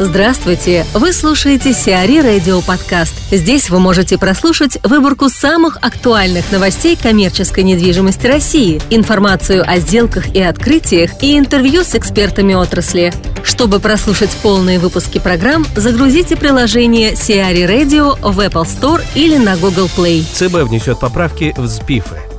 Здравствуйте! Вы слушаете Сиари Радио Подкаст. Здесь вы можете прослушать выборку самых актуальных новостей коммерческой недвижимости России, информацию о сделках и открытиях и интервью с экспертами отрасли. Чтобы прослушать полные выпуски программ, загрузите приложение Сиари Radio в Apple Store или на Google Play. ЦБ внесет поправки в СПИФы.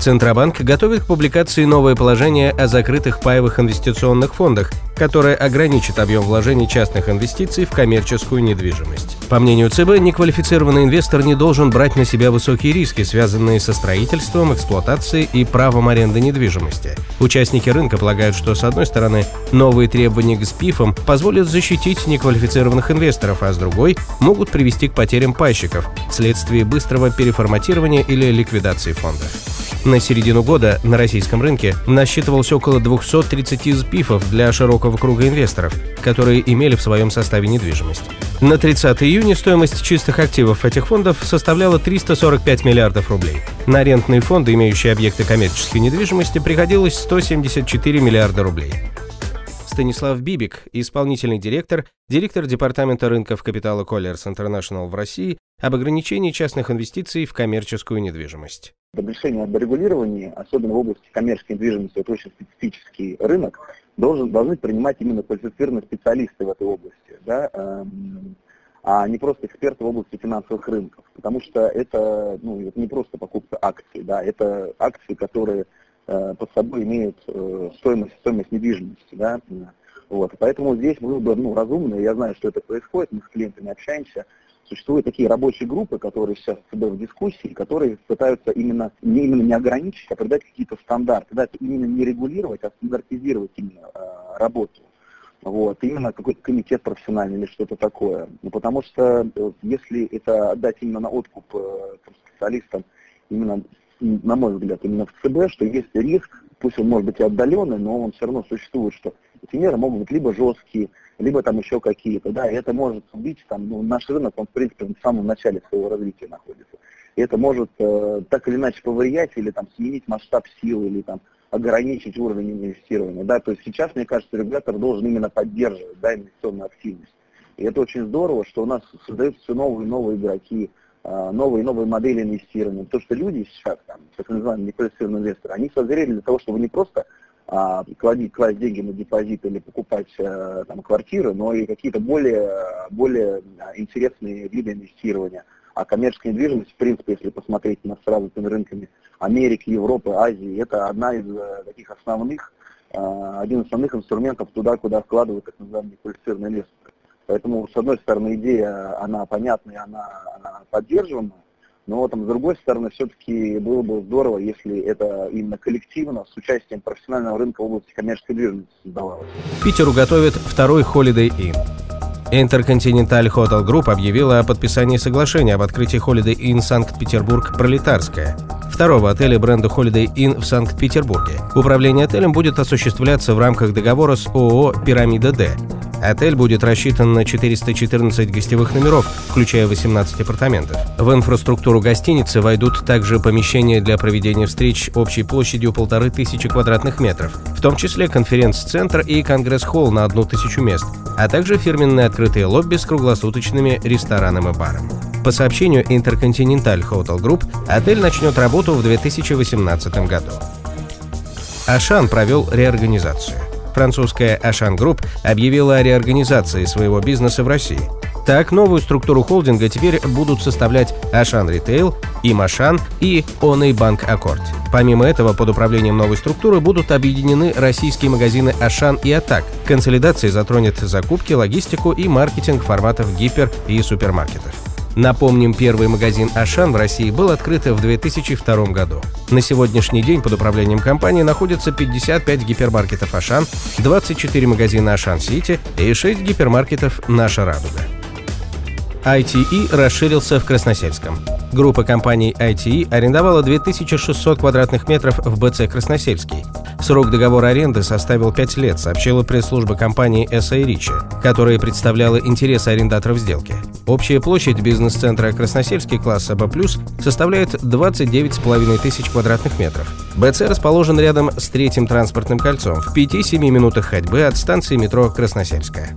Центробанк готовит к публикации новое положение о закрытых паевых инвестиционных фондах, которое ограничит объем вложений частных инвестиций в коммерческую недвижимость. По мнению ЦБ, неквалифицированный инвестор не должен брать на себя высокие риски, связанные со строительством, эксплуатацией и правом аренды недвижимости. Участники рынка полагают, что, с одной стороны, новые требования к СПИФам позволят защитить неквалифицированных инвесторов, а с другой могут привести к потерям пайщиков вследствие быстрого переформатирования или ликвидации фондов. На середину года на российском рынке насчитывалось около 230 СПИФов для широкого круга инвесторов, которые имели в своем составе недвижимость. На 30 июня стоимость чистых активов этих фондов составляла 345 миллиардов рублей. На арендные фонды, имеющие объекты коммерческой недвижимости, приходилось 174 миллиарда рублей. Станислав Бибик, исполнительный директор, директор Департамента рынков капитала Colliers International в России, об ограничении частных инвестиций в коммерческую недвижимость. Решение об регулировании, особенно в области коммерческой недвижимости, это очень специфический рынок, должен, должны принимать именно квалифицированные специалисты в этой области, да, эм, а не просто эксперты в области финансовых рынков, потому что это, ну, это не просто покупка акций, да, это акции, которые э, под собой имеют э, стоимость, стоимость недвижимости, да, вот, поэтому здесь было бы, ну, разумно, я знаю, что это происходит, мы с клиентами общаемся, существуют такие рабочие группы, которые сейчас в дискуссии, которые пытаются именно не, именно не ограничить, а придать какие-то стандарты, да, именно не регулировать, а стандартизировать именно э, работу. Вот, именно какой-то комитет профессиональный или что-то такое. Ну, потому что э, если это отдать именно на откуп э, специалистам, именно, на мой взгляд, именно в ЦБ, что есть риск, пусть он может быть и отдаленный, но он все равно существует, что эти меры могут быть либо жесткие, либо там еще какие-то, да, и это может убить, там, ну, наш рынок, он, в принципе, в самом начале своего развития находится. И это может э, так или иначе повлиять или там сменить масштаб сил, или там ограничить уровень инвестирования, да, то есть сейчас, мне кажется, регулятор должен именно поддерживать, да, инвестиционную активность. И это очень здорово, что у нас создаются все новые и новые игроки, новые и новые модели инвестирования. Потому что люди сейчас, там, так называемые неквалифицированные инвесторы, они созрели для того, чтобы не просто а, кладить, класть деньги на депозит или покупать а, там, квартиры, но и какие-то более, более а, интересные виды инвестирования. А коммерческая недвижимость, в принципе, если посмотреть на с развитыми рынками Америки, Европы, Азии, это одна из а, таких основных, один из основных инструментов туда, куда вкладывают так называемые квалифицированные инвесторы. Поэтому, с одной стороны, идея, она понятная, она, она поддерживаема, но там, с другой стороны, все-таки было бы здорово, если это именно коллективно, с участием профессионального рынка в области коммерческой движимости создавалось. Питеру готовит второй Holiday Inn. Intercontinental Hotel Group объявила о подписании соглашения об открытии Holiday Inn Санкт-Петербург Пролетарская, второго отеля бренда Holiday Inn в Санкт-Петербурге. Управление отелем будет осуществляться в рамках договора с ООО «Пирамида Д», Отель будет рассчитан на 414 гостевых номеров, включая 18 апартаментов. В инфраструктуру гостиницы войдут также помещения для проведения встреч общей площадью полторы тысячи квадратных метров, в том числе конференц-центр и конгресс-холл на одну тысячу мест, а также фирменные открытые лобби с круглосуточными рестораном и баром. По сообщению Intercontinental Hotel Group, отель начнет работу в 2018 году. Ашан провел реорганизацию. Французская Auchan Group объявила о реорганизации своего бизнеса в России. Так, новую структуру холдинга теперь будут составлять Auchan Retail, Immochan и Oney Banque Accord. Помимо этого, под управлением новой структуры будут объединены российские магазины Ашан и Атак. Консолидация затронет закупки, логистику и маркетинг форматов гипер и супермаркетов. Напомним, первый магазин «Ашан» в России был открыт в 2002 году. На сегодняшний день под управлением компании находятся 55 гипермаркетов «Ашан», 24 магазина «Ашан Сити» и 6 гипермаркетов «Наша Радуга». ITE расширился в Красносельском. Группа компаний ITE арендовала 2600 квадратных метров в БЦ «Красносельский». Срок договора аренды составил 5 лет, сообщила пресс-служба компании SA Ричи, которая представляла интересы арендаторов сделки. Общая площадь бизнес-центра Красносельский класса B+, составляет 29,5 тысяч квадратных метров. БЦ расположен рядом с третьим транспортным кольцом в 5-7 минутах ходьбы от станции метро Красносельская.